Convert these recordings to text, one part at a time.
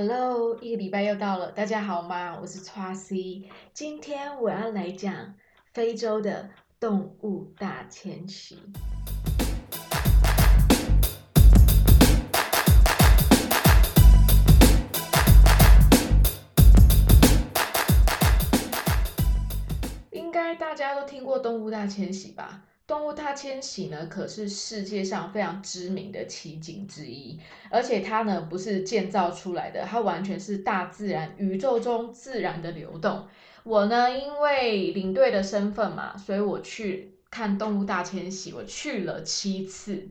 Hello，一个礼拜又到了，大家好吗？我是 Tracy，今天我要来讲非洲的动物大迁徙。应该大家都听过动物大迁徙吧？动物大迁徙呢，可是世界上非常知名的奇景之一，而且它呢不是建造出来的，它完全是大自然、宇宙中自然的流动。我呢，因为领队的身份嘛，所以我去看动物大迁徙，我去了七次，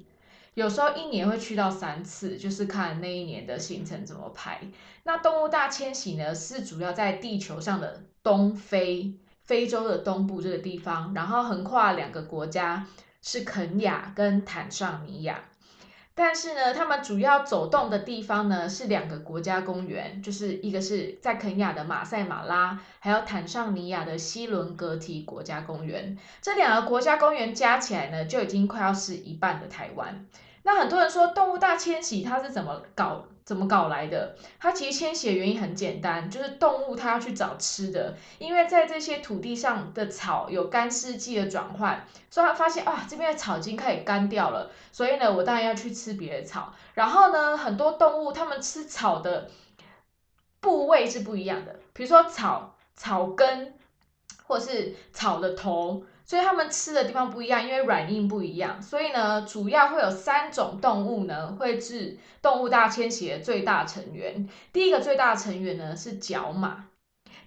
有时候一年会去到三次，就是看那一年的行程怎么排。那动物大迁徙呢，是主要在地球上的东非。非洲的东部这个地方，然后横跨两个国家是肯亚跟坦桑尼亚，但是呢，他们主要走动的地方呢是两个国家公园，就是一个是在肯亚的马赛马拉，还有坦桑尼亚的西伦格提国家公园。这两个国家公园加起来呢，就已经快要是一半的台湾。那很多人说动物大迁徙它是怎么搞？怎么搞来的？它其实迁徙的原因很简单，就是动物它要去找吃的，因为在这些土地上的草有干湿季的转换，所以它发现啊这边的草已经开始干掉了，所以呢我当然要去吃别的草。然后呢很多动物它们吃草的部位是不一样的，比如说草草根或是草的头。所以它们吃的地方不一样，因为软硬不一样，所以呢，主要会有三种动物呢，会是动物大迁徙的最大成员。第一个最大成员呢是角马，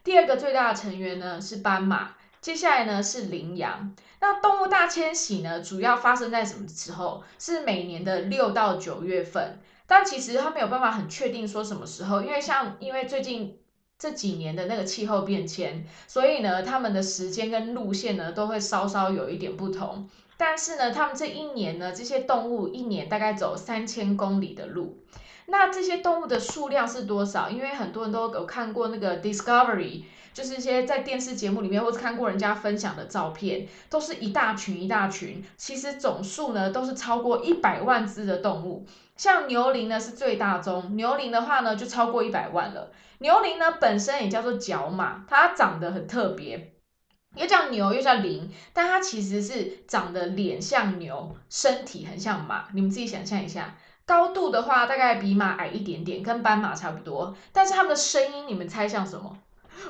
第二个最大的成员呢是斑马，接下来呢是羚羊。那动物大迁徙呢，主要发生在什么时候？是每年的六到九月份，但其实它没有办法很确定说什么时候，因为像因为最近。这几年的那个气候变迁，所以呢，他们的时间跟路线呢都会稍稍有一点不同。但是呢，他们这一年呢，这些动物一年大概走三千公里的路。那这些动物的数量是多少？因为很多人都有看过那个 Discovery，就是一些在电视节目里面或者看过人家分享的照片，都是一大群一大群。其实总数呢都是超过一百万只的动物。像牛羚呢是最大宗，牛羚的话呢就超过一百万了。牛羚呢本身也叫做角马，它长得很特别，又叫牛又叫羚，但它其实是长得脸像牛，身体很像马。你们自己想象一下，高度的话大概比马矮一点点，跟斑马差不多。但是它们的声音，你们猜像什么？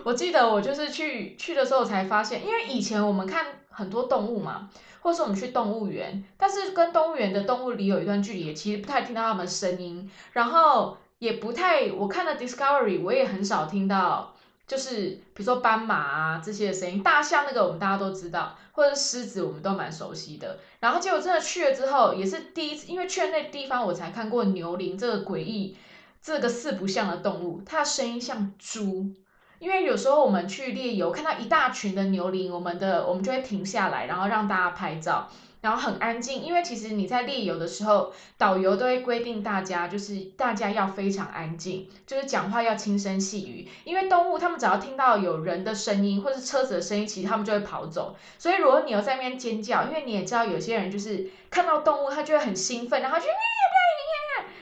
我记得我就是去去的时候才发现，因为以前我们看很多动物嘛。或是我们去动物园，但是跟动物园的动物离有一段距离，其实不太听到它们声音，然后也不太，我看了 Discovery，我也很少听到，就是比如说斑马啊这些的声音，大象那个我们大家都知道，或者狮子我们都蛮熟悉的，然后结果真的去了之后，也是第一次，因为去那地方我才看过牛羚这个诡异、这个四不像的动物，它的声音像猪。因为有时候我们去猎游，看到一大群的牛羚，我们的我们就会停下来，然后让大家拍照，然后很安静。因为其实你在猎游的时候，导游都会规定大家，就是大家要非常安静，就是讲话要轻声细语。因为动物它们只要听到有人的声音或是车子的声音，其实它们就会跑走。所以如果你要在那边尖叫，因为你也知道有些人就是看到动物，他就会很兴奋，然后就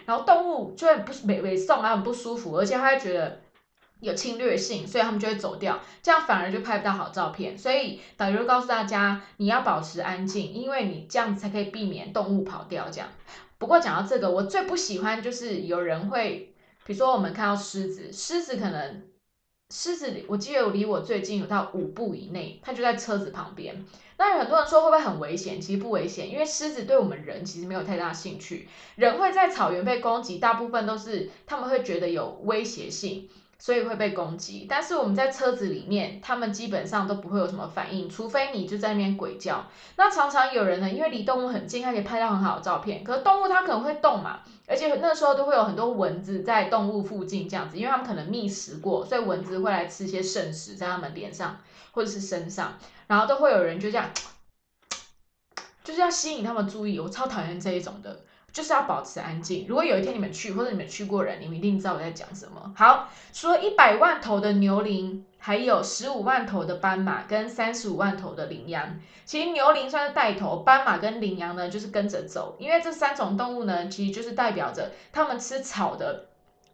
然后动物就会不没没送啊，很不舒服，而且他会觉得。有侵略性，所以他们就会走掉，这样反而就拍不到好照片。所以导游告诉大家，你要保持安静，因为你这样子才可以避免动物跑掉。这样。不过讲到这个，我最不喜欢就是有人会，比如说我们看到狮子，狮子可能狮子，我记得离我最近有到五步以内，它就在车子旁边。那有很多人说会不会很危险？其实不危险，因为狮子对我们人其实没有太大兴趣。人会在草原被攻击，大部分都是他们会觉得有威胁性。所以会被攻击，但是我们在车子里面，他们基本上都不会有什么反应，除非你就在那边鬼叫。那常常有人呢，因为离动物很近，他可以拍到很好的照片。可是动物它可能会动嘛，而且那时候都会有很多蚊子在动物附近这样子，因为他们可能觅食过，所以蚊子会来吃一些剩食在它们脸上或者是身上，然后都会有人就这样，就是要吸引他们注意。我超讨厌这一种的。就是要保持安静。如果有一天你们去，或者你们去过人，你们一定知道我在讲什么。好，除了一百万头的牛羚，还有十五万头的斑马跟三十五万头的羚羊。其实牛羚算是带头，斑马跟羚羊呢就是跟着走。因为这三种动物呢，其实就是代表着它们吃草的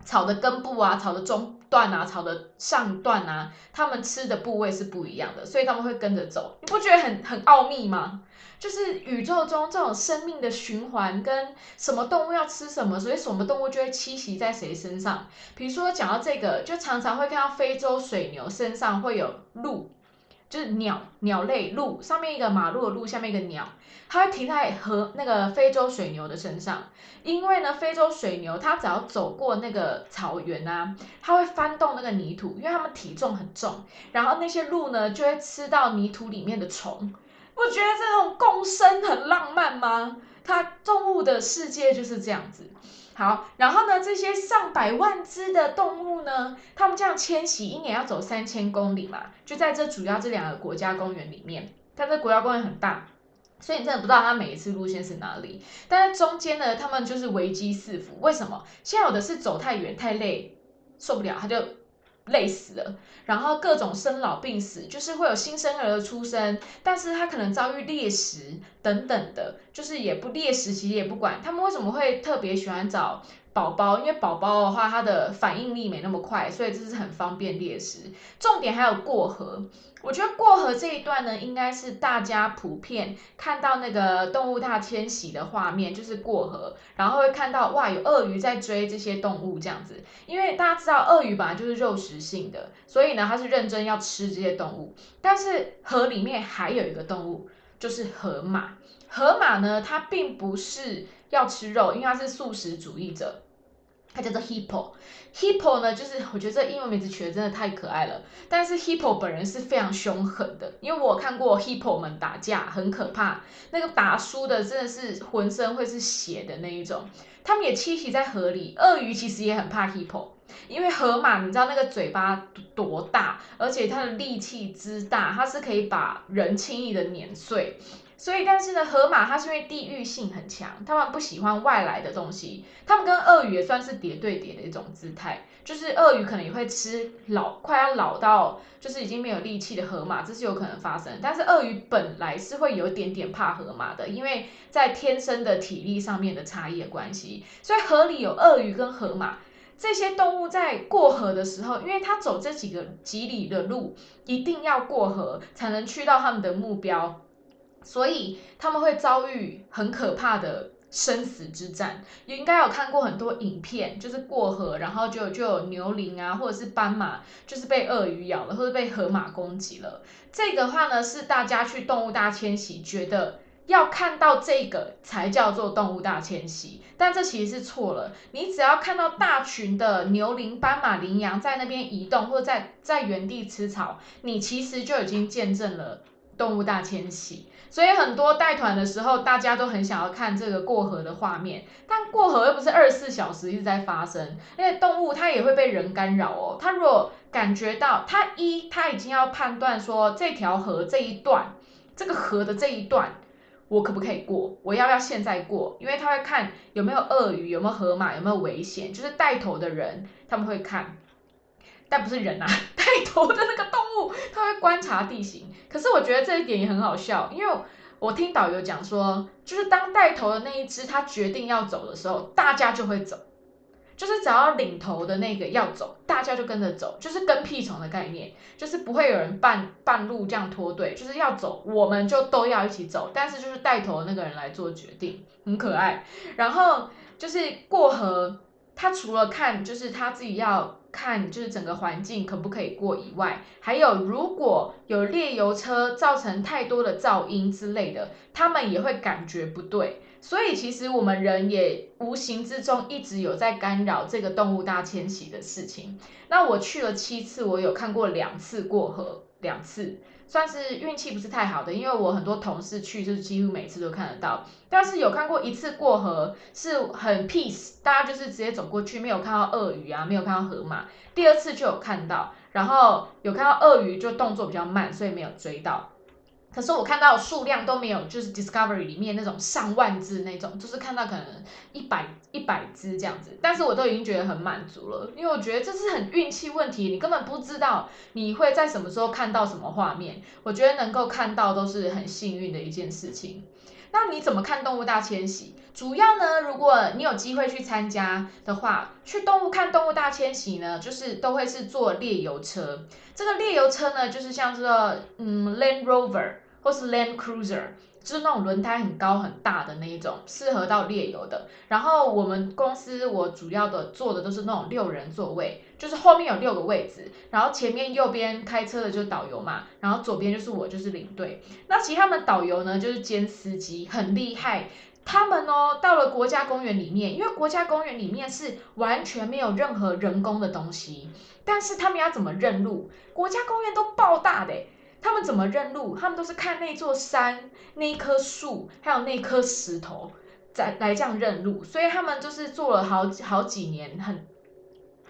草的根部啊，草的中段啊，草的上段啊，它们吃的部位是不一样的，所以他们会跟着走。你不觉得很很奥秘吗？就是宇宙中这种生命的循环，跟什么动物要吃什么，所以什么动物就会栖息在谁身上。比如说讲到这个，就常常会看到非洲水牛身上会有鹿。就是鸟鸟类鹿上面一个马路的鹿，下面一个鸟，它会停在和那个非洲水牛的身上，因为呢，非洲水牛它只要走过那个草原啊，它会翻动那个泥土，因为它们体重很重，然后那些鹿呢就会吃到泥土里面的虫。我觉得这种共生很浪漫吗？它动物的世界就是这样子。好，然后呢，这些上百万只的动物呢，它们这样迁徙，一年要走三千公里嘛，就在这主要这两个国家公园里面。它这国家公园很大，所以你真的不知道它每一次路线是哪里。但是中间呢，他们就是危机四伏。为什么？现在有的是走太远太累，受不了，他就。累死了，然后各种生老病死，就是会有新生儿的出生，但是他可能遭遇猎食等等的，就是也不猎食，其实也不管他们为什么会特别喜欢找。宝宝，因为宝宝的话，它的反应力没那么快，所以这是很方便猎食。重点还有过河，我觉得过河这一段呢，应该是大家普遍看到那个动物大迁徙的画面，就是过河，然后会看到哇，有鳄鱼在追这些动物这样子。因为大家知道鳄鱼本来就是肉食性的，所以呢，它是认真要吃这些动物。但是河里面还有一个动物，就是河马。河马呢，它并不是要吃肉，因为它是素食主义者。它叫做 hippo，hippo 呢，就是我觉得这英文名字取得真的太可爱了。但是 hippo 本人是非常凶狠的，因为我看过 hippo 们打架，很可怕。那个打输的真的是浑身会是血的那一种。他们也栖息在河里。鳄鱼其实也很怕 hippo，因为河马你知道那个嘴巴多大，而且它的力气之大，它是可以把人轻易的碾碎。所以，但是呢，河马它是因为地域性很强，他们不喜欢外来的东西。他们跟鳄鱼也算是叠对叠的一种姿态，就是鳄鱼可能也会吃老快要老到就是已经没有力气的河马，这是有可能发生。但是鳄鱼本来是会有一点点怕河马的，因为在天生的体力上面的差异的关系。所以河里有鳄鱼跟河马这些动物在过河的时候，因为它走这几个几里的路，一定要过河才能去到他们的目标。所以他们会遭遇很可怕的生死之战，也应该有看过很多影片，就是过河，然后就就有牛羚啊，或者是斑马，就是被鳄鱼咬了，或者被河马攻击了。这个话呢，是大家去动物大迁徙，觉得要看到这个才叫做动物大迁徙，但这其实是错了。你只要看到大群的牛羚、斑马、羚羊在那边移动，或者在在原地吃草，你其实就已经见证了动物大迁徙。所以很多带团的时候，大家都很想要看这个过河的画面，但过河又不是二十四小时一直在发生，因为动物它也会被人干扰哦。它如果感觉到它一，它已经要判断说这条河这一段，这个河的这一段，我可不可以过？我要不要现在过？因为他会看有没有鳄鱼，有没有河马，有没有危险，就是带头的人他们会看。但不是人啊，带头的那个动物，它会观察地形。可是我觉得这一点也很好笑，因为我听导游讲说，就是当带头的那一只它决定要走的时候，大家就会走，就是只要领头的那个要走，大家就跟着走，就是跟屁虫的概念，就是不会有人半半路这样脱队，就是要走，我们就都要一起走，但是就是带头的那个人来做决定，很可爱。然后就是过河，他除了看，就是他自己要。看，就是整个环境可不可以过以外，还有如果有猎油车造成太多的噪音之类的，他们也会感觉不对。所以其实我们人也无形之中一直有在干扰这个动物大迁徙的事情。那我去了七次，我有看过两次过河，两次。算是运气不是太好的，因为我很多同事去，就是几乎每次都看得到。但是有看过一次过河是很 peace，大家就是直接走过去，没有看到鳄鱼啊，没有看到河马。第二次就有看到，然后有看到鳄鱼，就动作比较慢，所以没有追到。可是我看到数量都没有，就是 Discovery 里面那种上万只那种，就是看到可能一百一百只这样子，但是我都已经觉得很满足了，因为我觉得这是很运气问题，你根本不知道你会在什么时候看到什么画面，我觉得能够看到都是很幸运的一件事情。那你怎么看动物大迁徙？主要呢，如果你有机会去参加的话，去动物看动物大迁徙呢，就是都会是坐猎游车。这个猎游车呢，就是像这个嗯 Land Rover 或是 Land Cruiser，就是那种轮胎很高很大的那一种，适合到猎游的。然后我们公司我主要的坐的都是那种六人座位，就是后面有六个位置，然后前面右边开车的就是导游嘛，然后左边就是我就是领队。那其实他们导游呢，就是兼司机，很厉害。他们哦，到了国家公园里面，因为国家公园里面是完全没有任何人工的东西，但是他们要怎么认路？国家公园都爆大的，他们怎么认路？他们都是看那座山、那棵树，还有那颗石头，在来这样认路。所以他们就是做了好好几年，很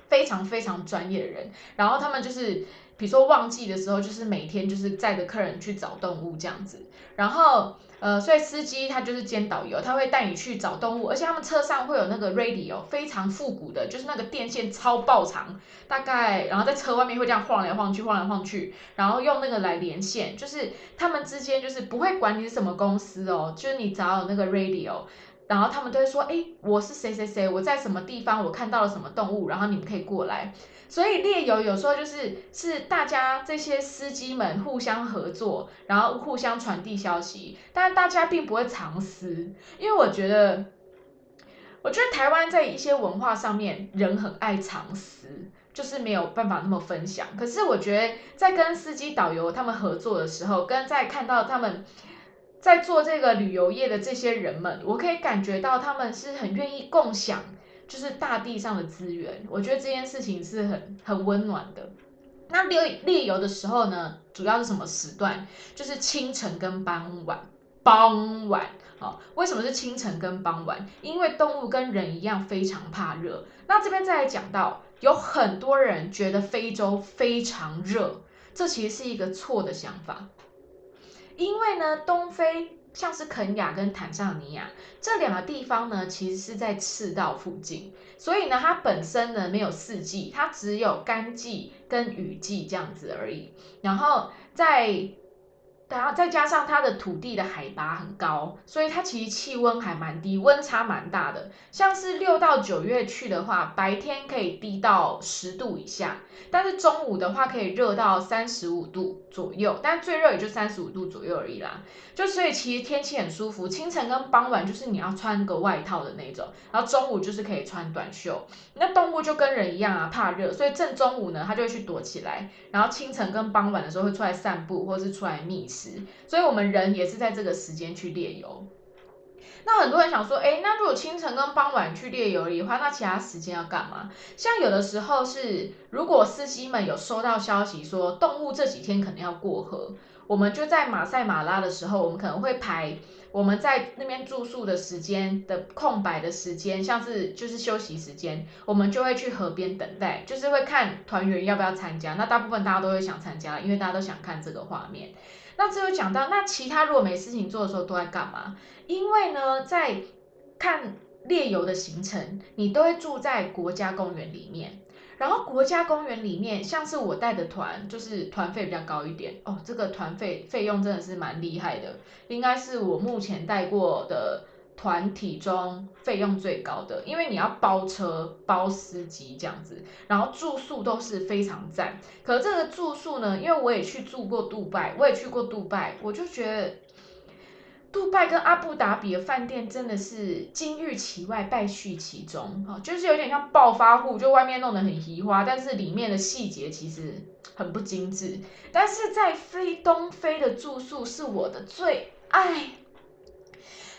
非常非常专业的人。然后他们就是，比如说旺季的时候，就是每天就是载着客人去找动物这样子。然后。呃，所以司机他就是兼导游，他会带你去找动物，而且他们车上会有那个 radio，非常复古的，就是那个电线超爆长，大概，然后在车外面会这样晃来晃去，晃来晃去，然后用那个来连线，就是他们之间就是不会管你是什么公司哦，就是你只要有那个 radio，然后他们都会说，哎，我是谁谁谁，我在什么地方，我看到了什么动物，然后你们可以过来。所以猎游有时候就是是大家这些司机们互相合作，然后互相传递消息，但大家并不会藏私，因为我觉得，我觉得台湾在一些文化上面人很爱藏私，就是没有办法那么分享。可是我觉得在跟司机导游他们合作的时候，跟在看到他们在做这个旅游业的这些人们，我可以感觉到他们是很愿意共享。就是大地上的资源，我觉得这件事情是很很温暖的。那猎猎游的时候呢，主要是什么时段？就是清晨跟傍晚。傍晚，好，为什么是清晨跟傍晚？因为动物跟人一样非常怕热。那这边再来讲到，有很多人觉得非洲非常热，这其实是一个错的想法。因为呢，东非。像是肯亚跟坦桑尼亚这两个地方呢，其实是在赤道附近，所以呢，它本身呢没有四季，它只有干季跟雨季这样子而已。然后在然后再加上它的土地的海拔很高，所以它其实气温还蛮低，温差蛮大的。像是六到九月去的话，白天可以低到十度以下，但是中午的话可以热到三十五度左右，但最热也就三十五度左右而已啦。就所以其实天气很舒服，清晨跟傍晚就是你要穿个外套的那种，然后中午就是可以穿短袖。那动物就跟人一样啊，怕热，所以正中午呢，它就会去躲起来，然后清晨跟傍晚的时候会出来散步，或者是出来觅食。所以，我们人也是在这个时间去猎游。那很多人想说，哎，那如果清晨跟傍晚去猎游的话，那其他时间要干嘛？像有的时候是，如果司机们有收到消息说动物这几天可能要过河，我们就在马赛马拉的时候，我们可能会排我们在那边住宿的时间的空白的时间，像是就是休息时间，我们就会去河边等待，就是会看团员要不要参加。那大部分大家都会想参加，因为大家都想看这个画面。那这有讲到，那其他如果没事情做的时候都在干嘛？因为呢，在看列游的行程，你都会住在国家公园里面。然后国家公园里面，像是我带的团，就是团费比较高一点哦。这个团费费用真的是蛮厉害的，应该是我目前带过的。团体中费用最高的，因为你要包车、包司机这样子，然后住宿都是非常赞。可这个住宿呢，因为我也去住过杜拜，我也去过杜拜，我就觉得杜拜跟阿布达比的饭店真的是金玉其外，败絮其中，啊，就是有点像暴发户，就外面弄得很奇花，但是里面的细节其实很不精致。但是在非东非的住宿是我的最爱。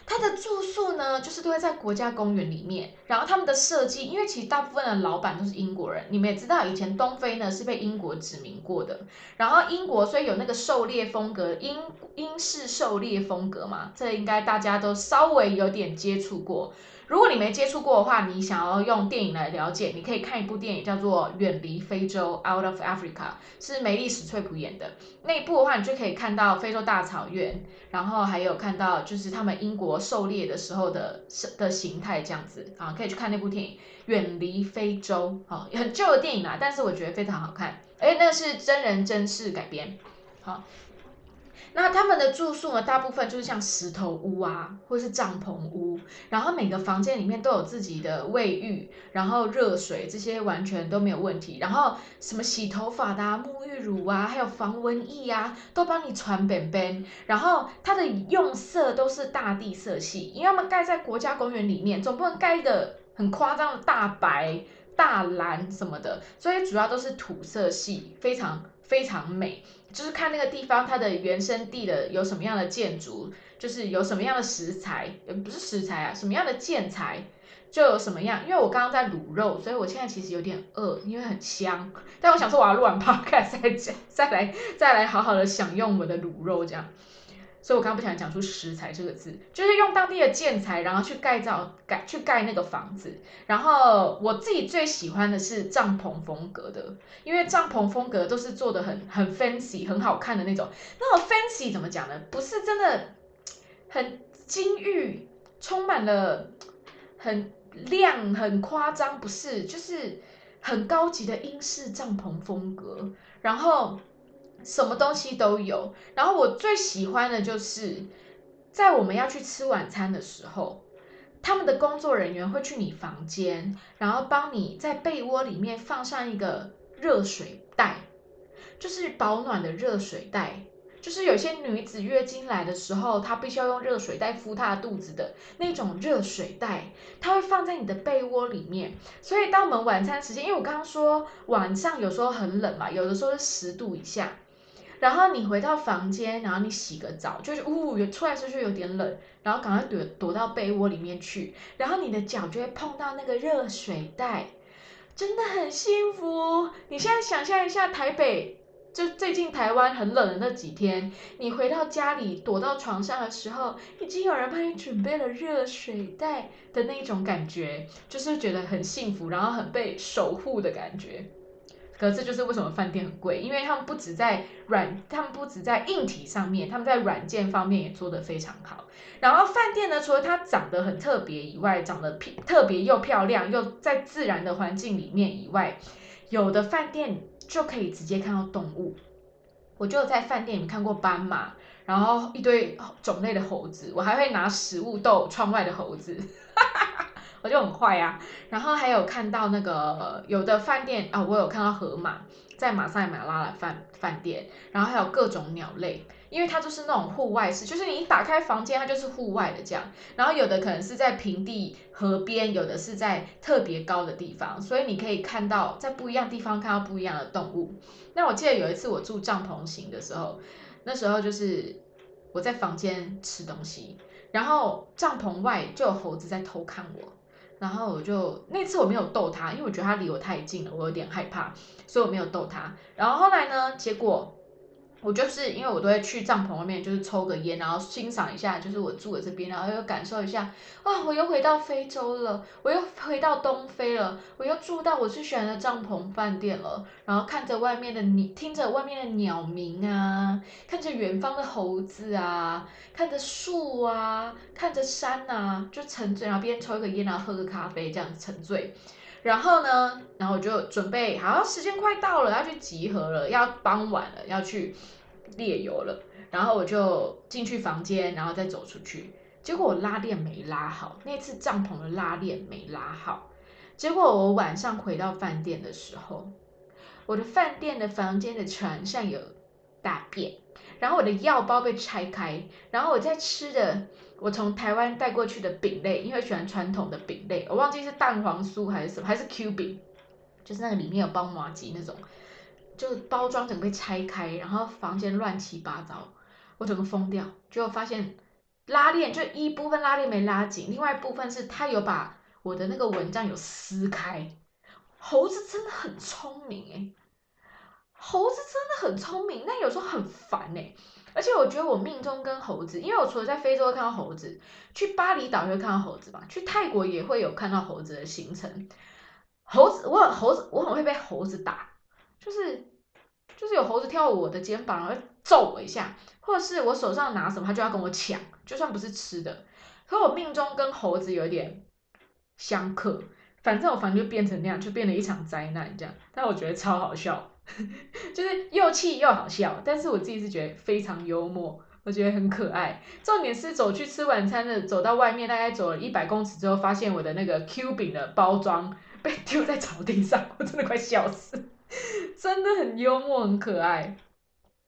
他的住宿呢，就是都会在国家公园里面。然后他们的设计，因为其实大部分的老板都是英国人，你们也知道，以前东非呢是被英国殖民过的。然后英国所以有那个狩猎风格，英英式狩猎风格嘛，这应该大家都稍微有点接触过。如果你没接触过的话，你想要用电影来了解，你可以看一部电影叫做《远离非洲》（Out of Africa），是梅丽史翠普演的。那一部的话，你就可以看到非洲大草原，然后还有看到就是他们英国狩猎的时候的的形态这样子啊，可以去看那部电影《远离非洲》啊，很旧的电影啦，但是我觉得非常好看。哎，那是真人真事改编。好，那他们的住宿呢，大部分就是像石头屋啊，或是帐篷屋，然后每个房间里面都有自己的卫浴，然后热水这些完全都没有问题。然后什么洗头发的、啊、沐浴乳啊，还有防蚊液啊，都帮你传本本。然后它的用色都是大地色系，因为他们盖在国家公园里面，总不能盖的很夸张的大白、大蓝什么的，所以主要都是土色系，非常非常美。就是看那个地方它的原生地的有什么样的建筑，就是有什么样的食材，呃不是食材啊，什么样的建材就有什么样。因为我刚刚在卤肉，所以我现在其实有点饿，因为很香。但我想说我要录完 podcast 再讲，再来再来好好的享用我的卤肉这样。所以我刚刚不想讲出食材这个字，就是用当地的建材，然后去盖造盖去盖那个房子。然后我自己最喜欢的是帐篷风格的，因为帐篷风格都是做的很很 fancy 很好看的那种。那种 fancy 怎么讲呢？不是真的很金玉，充满了很亮很夸张，不是，就是很高级的英式帐篷风格。然后。什么东西都有，然后我最喜欢的就是在我们要去吃晚餐的时候，他们的工作人员会去你房间，然后帮你在被窝里面放上一个热水袋，就是保暖的热水袋，就是有些女子月经来的时候，她必须要用热水袋敷她肚子的那种热水袋，它会放在你的被窝里面，所以当我们晚餐时间，因为我刚刚说晚上有时候很冷嘛，有的时候是十度以下。然后你回到房间，然后你洗个澡，就是呜，出来时候就有点冷，然后赶快躲躲到被窝里面去，然后你的脚就会碰到那个热水袋，真的很幸福。你现在想象一下，台北就最近台湾很冷的那几天，你回到家里躲到床上的时候，已经有人帮你准备了热水袋的那种感觉，就是觉得很幸福，然后很被守护的感觉。可这就是为什么饭店很贵，因为他们不止在软，他们不止在硬体上面，他们在软件方面也做得非常好。然后饭店呢，除了它长得很特别以外，长得漂特别又漂亮，又在自然的环境里面以外，有的饭店就可以直接看到动物。我就在饭店里面看过斑马，然后一堆种类的猴子，我还会拿食物逗窗外的猴子。哈哈哈我就很坏呀，然后还有看到那个有的饭店啊，我有看到河马在马赛马拉的饭饭店，然后还有各种鸟类，因为它就是那种户外式，就是你一打开房间，它就是户外的这样。然后有的可能是在平地河边，有的是在特别高的地方，所以你可以看到在不一样地方看到不一样的动物。那我记得有一次我住帐篷型的时候，那时候就是我在房间吃东西，然后帐篷外就有猴子在偷看我。然后我就那次我没有逗他，因为我觉得他离我太近了，我有点害怕，所以我没有逗他。然后后来呢，结果我就是因为我都会去帐篷外面，就是抽个烟，然后欣赏一下，就是我住的这边，然后又感受一下，哇，我又回到非洲了，我又回到东非了，我又住到我最喜欢的帐篷饭店了，然后看着外面的鸟，听着外面的鸟鸣啊，看着远方的猴子啊，看着树啊，看着山啊，就沉醉，然后边抽一个烟，然后喝个咖啡，这样子沉醉。然后呢，然后我就准备，好，时间快到了，要去集合了，要傍晚了，要去。猎游了，然后我就进去房间，然后再走出去。结果我拉链没拉好，那次帐篷的拉链没拉好。结果我晚上回到饭店的时候，我的饭店的房间的床上有大便，然后我的药包被拆开，然后我在吃的我从台湾带过去的饼类，因为喜欢传统的饼类，我忘记是蛋黄酥还是什么，还是 Q 饼，就是那个里面有包麻吉那种。就包装整个被拆开，然后房间乱七八糟，我整个疯掉。结果发现拉链就一部分拉链没拉紧，另外一部分是他有把我的那个蚊帐有撕开。猴子真的很聪明诶，猴子真的很聪明，但有时候很烦诶。而且我觉得我命中跟猴子，因为我除了在非洲看到猴子，去巴厘岛会看到猴子嘛，去泰国也会有看到猴子的行程。猴子，我猴子，我很会被猴子打。就是就是有猴子跳我的肩膀，然后揍我一下，或者是我手上拿什么，他就要跟我抢，就算不是吃的。可我命中跟猴子有点相克，反正我反正就变成那样，就变了一场灾难这样。但我觉得超好笑，就是又气又好笑。但是我自己是觉得非常幽默，我觉得很可爱。重点是走去吃晚餐的，走到外面大概走了一百公尺之后，发现我的那个 Q 饼的包装 被丢在草地上，我真的快笑死，真的很幽默，很可爱。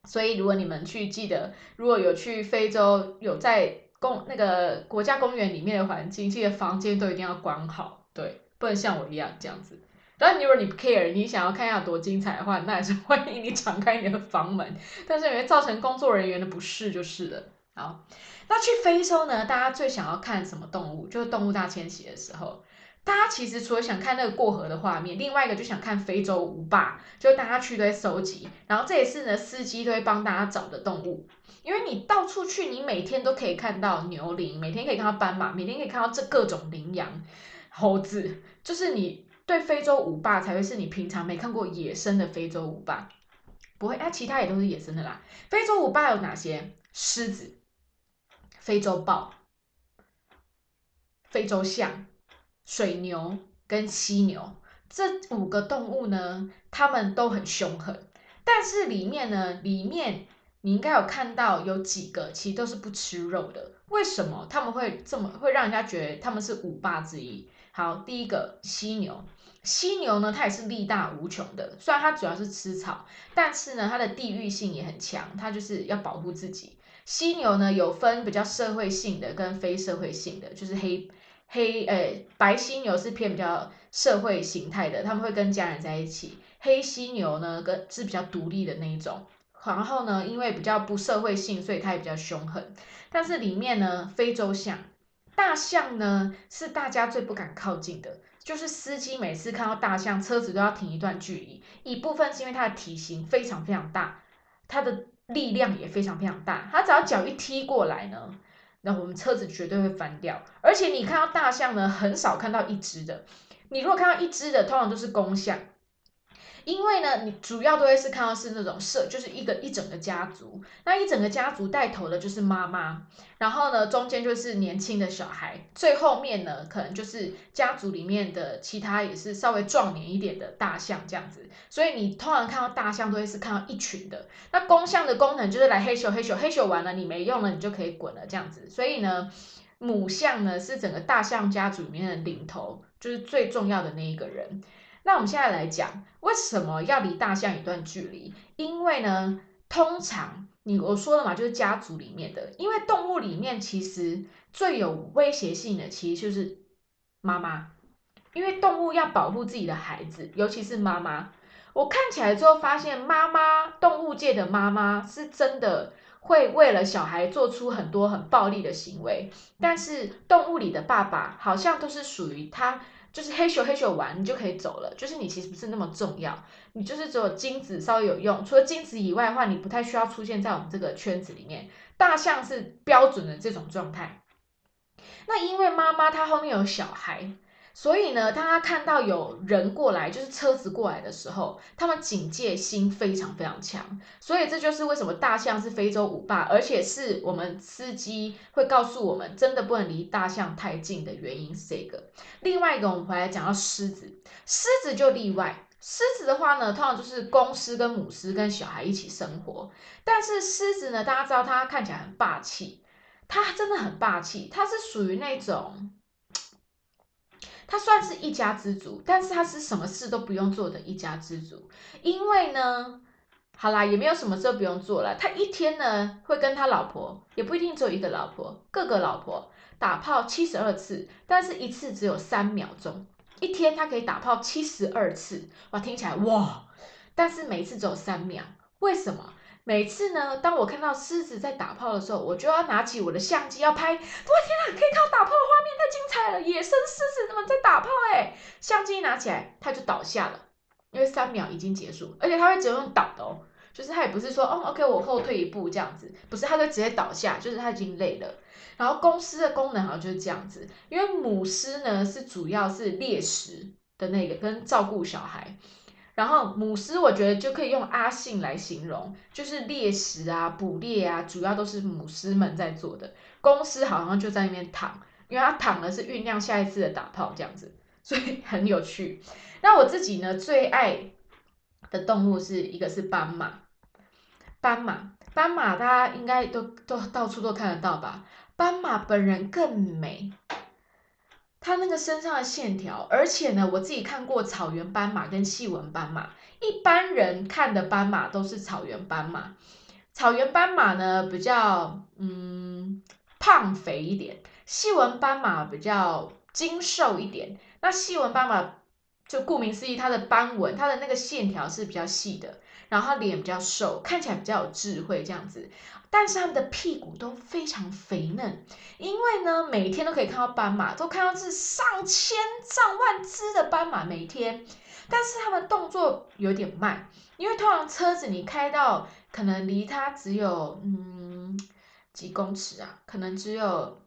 所以如果你们去记得，如果有去非洲，有在公那个国家公园里面的环境，记得房间都一定要关好，对。不能像我一样这样子。但，如果你不 care，你想要看一下多精彩的话，那还是欢迎你敞开你的房门。但是也会造成工作人员的不适，就是了。好，那去非洲呢？大家最想要看什么动物？就是动物大迁徙的时候，大家其实除了想看那个过河的画面，另外一个就想看非洲舞霸，就大家去都会收集。然后这也是呢，司机都会帮大家找的动物，因为你到处去，你每天都可以看到牛羚，每天可以看到斑马，每天可以看到这各种羚羊。猴子就是你对非洲舞霸才会是你平常没看过野生的非洲舞霸，不会哎，其他也都是野生的啦。非洲舞霸有哪些？狮子、非洲豹、非洲象、水牛跟犀牛这五个动物呢，它们都很凶狠，但是里面呢，里面你应该有看到有几个其实都是不吃肉的。为什么他们会这么会让人家觉得他们是舞霸之一？好，第一个犀牛，犀牛呢，它也是力大无穷的。虽然它主要是吃草，但是呢，它的地域性也很强，它就是要保护自己。犀牛呢，有分比较社会性的跟非社会性的，就是黑黑诶，白犀牛是偏比较社会形态的，他们会跟家人在一起。黑犀牛呢，跟是比较独立的那一种。然后呢，因为比较不社会性，所以它也比较凶狠。但是里面呢，非洲象。大象呢是大家最不敢靠近的，就是司机每次看到大象，车子都要停一段距离。一部分是因为它的体型非常非常大，它的力量也非常非常大，它只要脚一踢过来呢，那我们车子绝对会翻掉。而且你看到大象呢，很少看到一只的，你如果看到一只的，通常都是公象。因为呢，你主要都会是看到是那种社，就是一个一整个家族，那一整个家族带头的就是妈妈，然后呢，中间就是年轻的小孩，最后面呢，可能就是家族里面的其他也是稍微壮年一点的大象这样子。所以你通常看到大象都会是看到一群的。那公象的功能就是来黑咻黑咻黑咻完了，你没用了，你就可以滚了这样子。所以呢，母象呢是整个大象家族里面的领头，就是最重要的那一个人。那我们现在来讲，为什么要离大象一段距离？因为呢，通常你我说了嘛，就是家族里面的，因为动物里面其实最有威胁性的，其实就是妈妈，因为动物要保护自己的孩子，尤其是妈妈。我看起来之后发现，妈妈动物界的妈妈是真的会为了小孩做出很多很暴力的行为，但是动物里的爸爸好像都是属于他。就是黑咻黑咻完，你就可以走了。就是你其实不是那么重要，你就是只有精子稍微有用。除了精子以外的话，你不太需要出现在我们这个圈子里面。大象是标准的这种状态。那因为妈妈她后面有小孩。所以呢，当他看到有人过来，就是车子过来的时候，他们警戒心非常非常强。所以这就是为什么大象是非洲舞霸，而且是我们司机会告诉我们，真的不能离大象太近的原因是这个。另外一个，我们回来讲到狮子，狮子就例外。狮子的话呢，通常就是公狮跟母狮跟小孩一起生活。但是狮子呢，大家知道它看起来很霸气，它真的很霸气，它是属于那种。他算是一家之主，但是他是什么事都不用做的一家之主。因为呢，好啦，也没有什么事不用做了。他一天呢会跟他老婆，也不一定只有一个老婆，各个老婆打炮七十二次，但是一次只有三秒钟。一天他可以打炮七十二次，哇，听起来哇，但是每次只有三秒，为什么？每次呢，当我看到狮子在打炮的时候，我就要拿起我的相机要拍。我天啊，可以看到打炮的画面，太精彩了！野生狮子怎么在打炮？哎，相机一拿起来，它就倒下了，因为三秒已经结束，而且它会只用倒的哦，就是它也不是说哦，OK，我后退一步这样子，不是，它就直接倒下，就是它已经累了。然后公狮的功能好像就是这样子，因为母狮呢是主要是猎食的那个，跟照顾小孩。然后母狮，我觉得就可以用阿信来形容，就是猎食啊、捕猎啊，主要都是母狮们在做的。公狮好像就在那边躺，因为它躺了是酝酿下一次的打炮这样子。所以很有趣。那我自己呢，最爱的动物是一个是斑马，斑马，斑马，大家应该都都到处都看得到吧？斑马本人更美，它那个身上的线条，而且呢，我自己看过草原斑马跟细纹斑马，一般人看的斑马都是草原斑马，草原斑马呢比较嗯胖肥一点，细纹斑马比较精瘦一点，那细纹斑马。就顾名思义，它的斑纹，它的那个线条是比较细的，然后它脸比较瘦，看起来比较有智慧这样子。但是他们的屁股都非常肥嫩，因为呢，每天都可以看到斑马，都看到是上千上万只的斑马每天。但是他们动作有点慢，因为通常车子你开到可能离它只有嗯几公尺啊，可能只有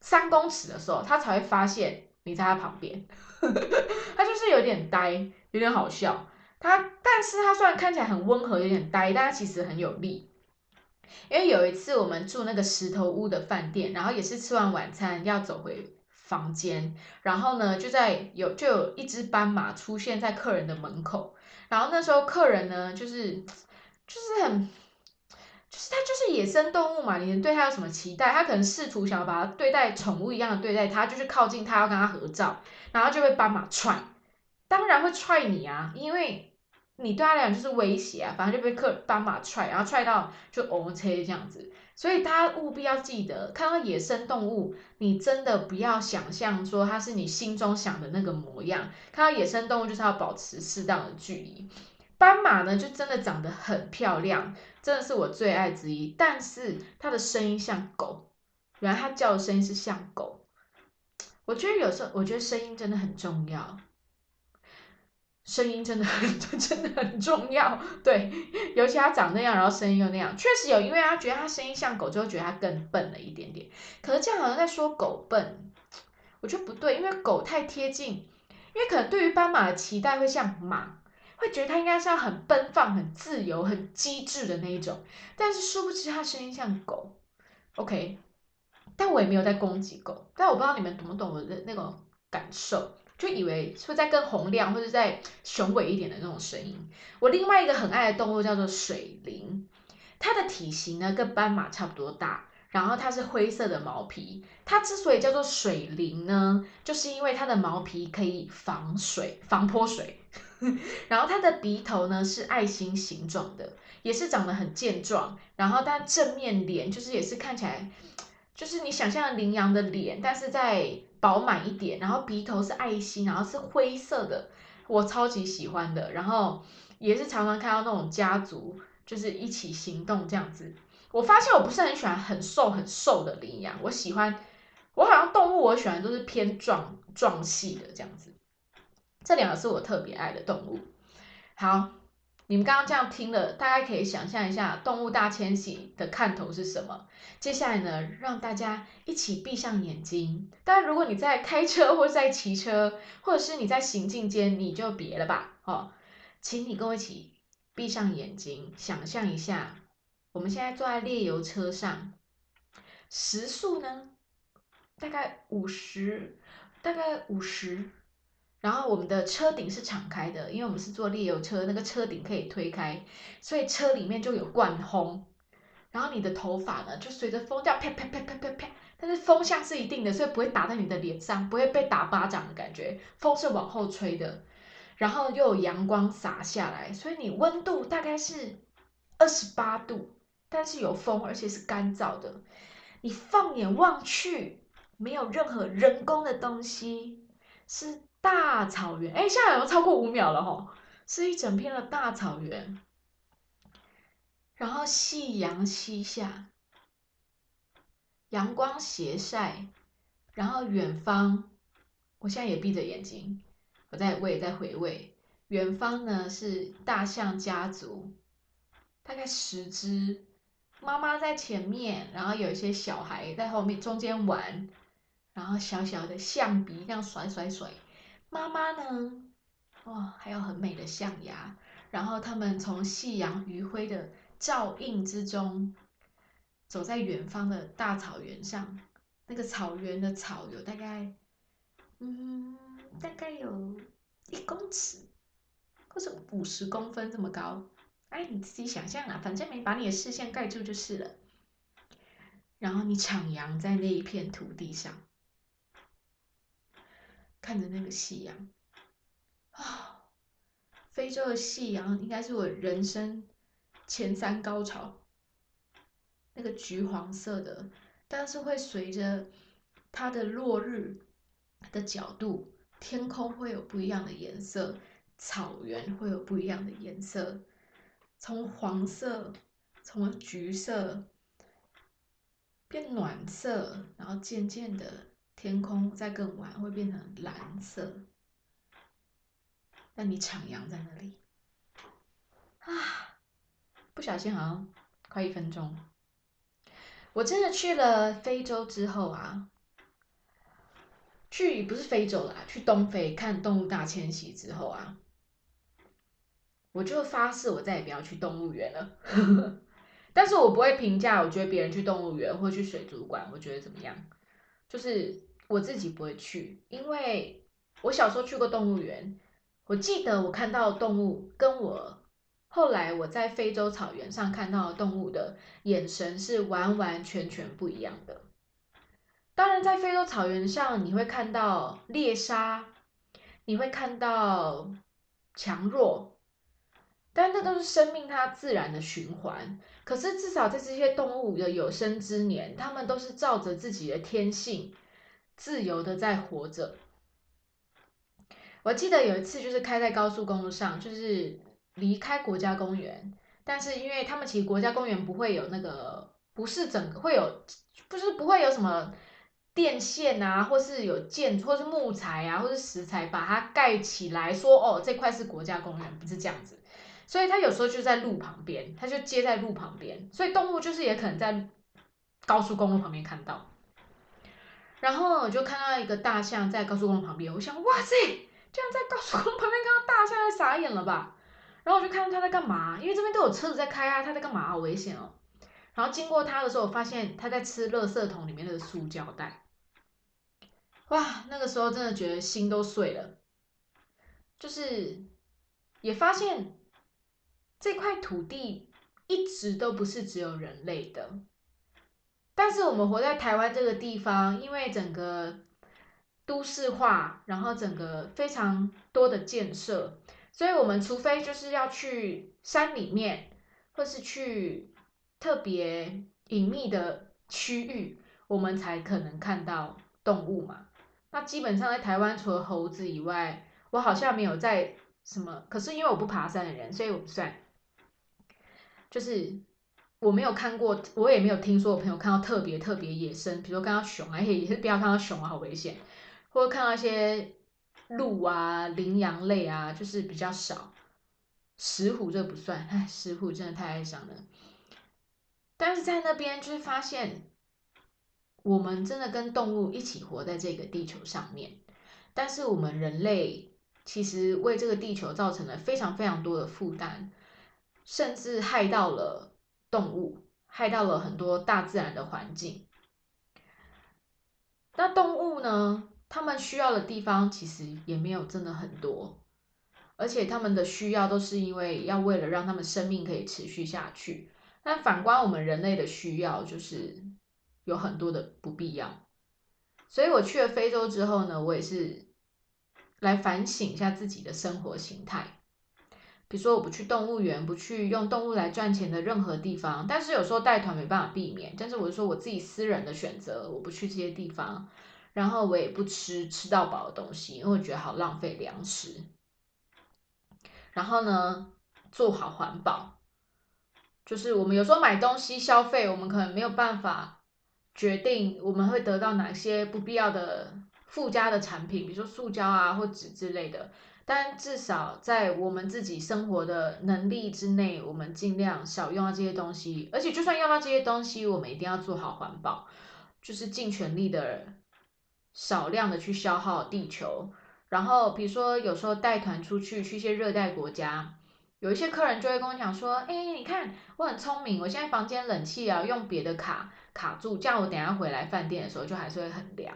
三公尺的时候，它才会发现你在它旁边。他就是有点呆，有点好笑。他，但是他虽然看起来很温和，有点呆，但他其实很有力。因为有一次我们住那个石头屋的饭店，然后也是吃完晚餐要走回房间，然后呢就在有就有一只斑马出现在客人的门口，然后那时候客人呢就是就是很。就是它就是野生动物嘛，你能对它有什么期待？他可能试图想要把它对待宠物一样的对待它，就是靠近它要跟它合照，然后就被斑马踹，当然会踹你啊，因为你对他来讲就是威胁啊，反正就被克斑马踹，然后踹到就 OK 这样子。所以大家务必要记得，看到野生动物，你真的不要想象说它是你心中想的那个模样。看到野生动物就是要保持适当的距离。斑马呢，就真的长得很漂亮，真的是我最爱之一。但是它的声音像狗，原来它叫的声音是像狗。我觉得有时候，我觉得声音真的很重要，声音真的很 真的很重要。对，尤其它长那样，然后声音又那样，确实有，因为他觉得它声音像狗，就会觉得它更笨了一点点。可是这样好像在说狗笨，我觉得不对，因为狗太贴近，因为可能对于斑马的期待会像马。会觉得它应该是要很奔放、很自由、很机智的那一种，但是殊不知它声音像狗。OK，但我也没有在攻击狗，但我不知道你们懂不懂我的那种感受，就以为会在更洪亮或者在雄伟一点的那种声音。我另外一个很爱的动物叫做水灵，它的体型呢跟斑马差不多大。然后它是灰色的毛皮，它之所以叫做水灵呢，就是因为它的毛皮可以防水、防泼水。然后它的鼻头呢是爱心形状的，也是长得很健壮。然后它正面脸就是也是看起来，就是你想象羚羊的脸，但是在饱满一点。然后鼻头是爱心，然后是灰色的，我超级喜欢的。然后也是常常看到那种家族就是一起行动这样子。我发现我不是很喜欢很瘦很瘦的羚羊，我喜欢我好像动物我喜欢都是偏壮壮系的这样子，这两个是我特别爱的动物。好，你们刚刚这样听了，大家可以想象一下动物大迁徙的看头是什么？接下来呢，让大家一起闭上眼睛。当然，如果你在开车或在骑车，或者是你在行进间，你就别了吧。哦，请你跟我一起闭上眼睛，想象一下。我们现在坐在列油车上，时速呢大概五十，大概五十。然后我们的车顶是敞开的，因为我们是坐列油车，那个车顶可以推开，所以车里面就有灌风。然后你的头发呢就随着风叫啪啪啪啪啪啪，但是风向是一定的，所以不会打在你的脸上，不会被打巴掌的感觉。风是往后吹的，然后又有阳光洒下来，所以你温度大概是二十八度。但是有风，而且是干燥的。你放眼望去，没有任何人工的东西，是大草原。哎，现在有超过五秒了哈，是一整片的大草原。然后夕阳西下，阳光斜晒，然后远方，我现在也闭着眼睛，我在我也在回味。远方呢是大象家族，大概十只。妈妈在前面，然后有一些小孩在后面中间玩，然后小小的象鼻这样甩甩甩。妈妈呢，哇，还有很美的象牙。然后他们从夕阳余晖的照映之中，走在远方的大草原上。那个草原的草有大概，嗯，大概有一公尺，或者五十公分这么高。哎，你自己想象啊，反正没把你的视线盖住就是了。然后你徜徉在那一片土地上，看着那个夕阳，啊，非洲的夕阳应该是我人生前三高潮。那个橘黄色的，但是会随着它的落日的角度，天空会有不一样的颜色，草原会有不一样的颜色，从黄色，从橘色。变暖色，然后渐渐的天空再更晚会变成蓝色。但你徜徉在那里，啊，不小心好像快一分钟。我真的去了非洲之后啊，去不是非洲啦，去东非看动物大迁徙之后啊，我就发誓我再也不要去动物园了。但是我不会评价，我觉得别人去动物园或去水族馆，我觉得怎么样？就是我自己不会去，因为我小时候去过动物园，我记得我看到动物跟我后来我在非洲草原上看到的动物的眼神是完完全全不一样的。当然，在非洲草原上你会看到猎杀，你会看到强弱，但那都是生命它自然的循环。可是至少在这些动物的有生之年，它们都是照着自己的天性，自由的在活着。我记得有一次就是开在高速公路上，就是离开国家公园，但是因为他们其实国家公园不会有那个，不是整个会有，不是不会有什么电线啊，或是有建或是木材啊，或是石材把它盖起来，说哦这块是国家公园，不是这样子。所以它有时候就在路旁边，它就接在路旁边，所以动物就是也可能在高速公路旁边看到。然后我就看到一个大象在高速公路旁边，我想哇塞，居然在高速公路旁边看到大象，太傻眼了吧？然后我就看到它在干嘛，因为这边都有车子在开啊，它在干嘛？好危险哦！然后经过它的时候，我发现它在吃垃圾桶里面的塑胶袋。哇，那个时候真的觉得心都碎了，就是也发现。这块土地一直都不是只有人类的，但是我们活在台湾这个地方，因为整个都市化，然后整个非常多的建设，所以我们除非就是要去山里面，或是去特别隐秘的区域，我们才可能看到动物嘛。那基本上在台湾，除了猴子以外，我好像没有在什么。可是因为我不爬山的人，所以我不算。就是我没有看过，我也没有听说我朋友看到特别特别野生，比如说看到熊啊，也是不要看到熊啊，好危险。或者看到一些鹿啊、羚羊类啊，就是比较少。石虎这不算，哎，石虎真的太哀伤了。但是在那边就是发现，我们真的跟动物一起活在这个地球上面，但是我们人类其实为这个地球造成了非常非常多的负担。甚至害到了动物，害到了很多大自然的环境。那动物呢？它们需要的地方其实也没有真的很多，而且它们的需要都是因为要为了让它们生命可以持续下去。但反观我们人类的需要，就是有很多的不必要。所以我去了非洲之后呢，我也是来反省一下自己的生活形态。比如说，我不去动物园，不去用动物来赚钱的任何地方。但是有时候带团没办法避免。但是我就说我自己私人的选择，我不去这些地方，然后我也不吃吃到饱的东西，因为我觉得好浪费粮食。然后呢，做好环保，就是我们有时候买东西消费，我们可能没有办法决定我们会得到哪些不必要的附加的产品，比如说塑胶啊或纸之类的。但至少在我们自己生活的能力之内，我们尽量少用到这些东西。而且，就算用到这些东西，我们一定要做好环保，就是尽全力的少量的去消耗地球。然后，比如说有时候带团出去去一些热带国家，有一些客人就会跟我讲说：“哎，你看我很聪明，我现在房间冷气啊用别的卡卡住，这样我等下回来饭店的时候就还是会很凉。”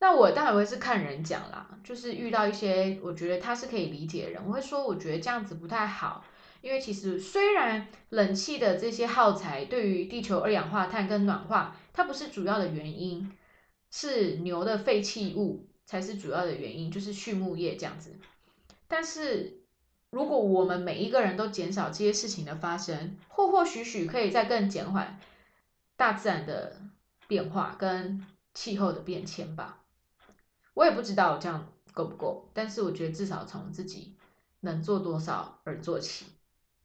那我当然会是看人讲啦，就是遇到一些我觉得他是可以理解的人，我会说我觉得这样子不太好，因为其实虽然冷气的这些耗材对于地球二氧化碳跟暖化，它不是主要的原因，是牛的废弃物才是主要的原因，就是畜牧业这样子。但是如果我们每一个人都减少这些事情的发生，或或许许可以再更减缓大自然的变化跟气候的变迁吧。我也不知道这样够不够，但是我觉得至少从自己能做多少而做起。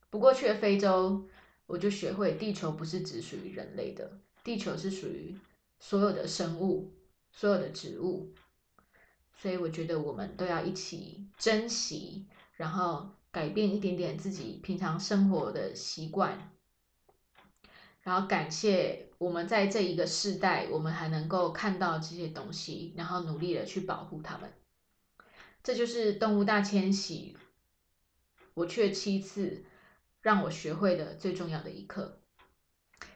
不过去了非洲，我就学会地球不是只属于人类的，地球是属于所有的生物、所有的植物。所以我觉得我们都要一起珍惜，然后改变一点点自己平常生活的习惯，然后感谢。我们在这一个世代，我们还能够看到这些东西，然后努力的去保护它们。这就是动物大迁徙，我去了七次，让我学会的最重要的一课。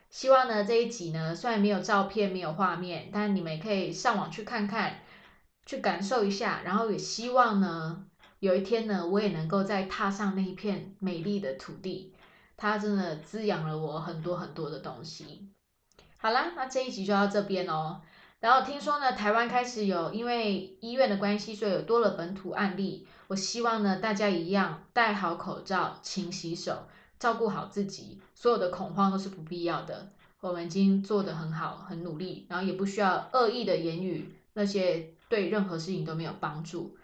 希望呢这一集呢，虽然没有照片，没有画面，但你们也可以上网去看看，去感受一下。然后也希望呢，有一天呢，我也能够再踏上那一片美丽的土地，它真的滋养了我很多很多的东西。好啦，那这一集就到这边哦。然后听说呢，台湾开始有因为医院的关系，所以有多了本土案例。我希望呢，大家一样戴好口罩，勤洗手，照顾好自己。所有的恐慌都是不必要的。我们已经做得很好，很努力，然后也不需要恶意的言语，那些对任何事情都没有帮助。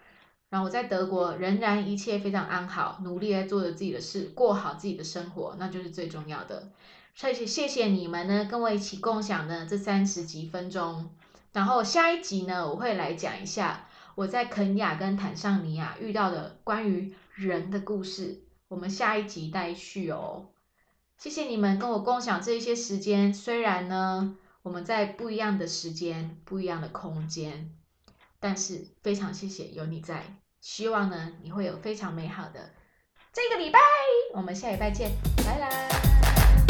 然后我在德国仍然一切非常安好，努力在做着自己的事，过好自己的生活，那就是最重要的。所以谢谢你们呢，跟我一起共享的这三十几分钟。然后下一集呢，我会来讲一下我在肯亚跟坦桑尼亚遇到的关于人的故事。我们下一集待续哦。谢谢你们跟我共享这一些时间，虽然呢我们在不一样的时间、不一样的空间，但是非常谢谢有你在。希望呢你会有非常美好的这个礼拜。我们下礼拜见，拜拜。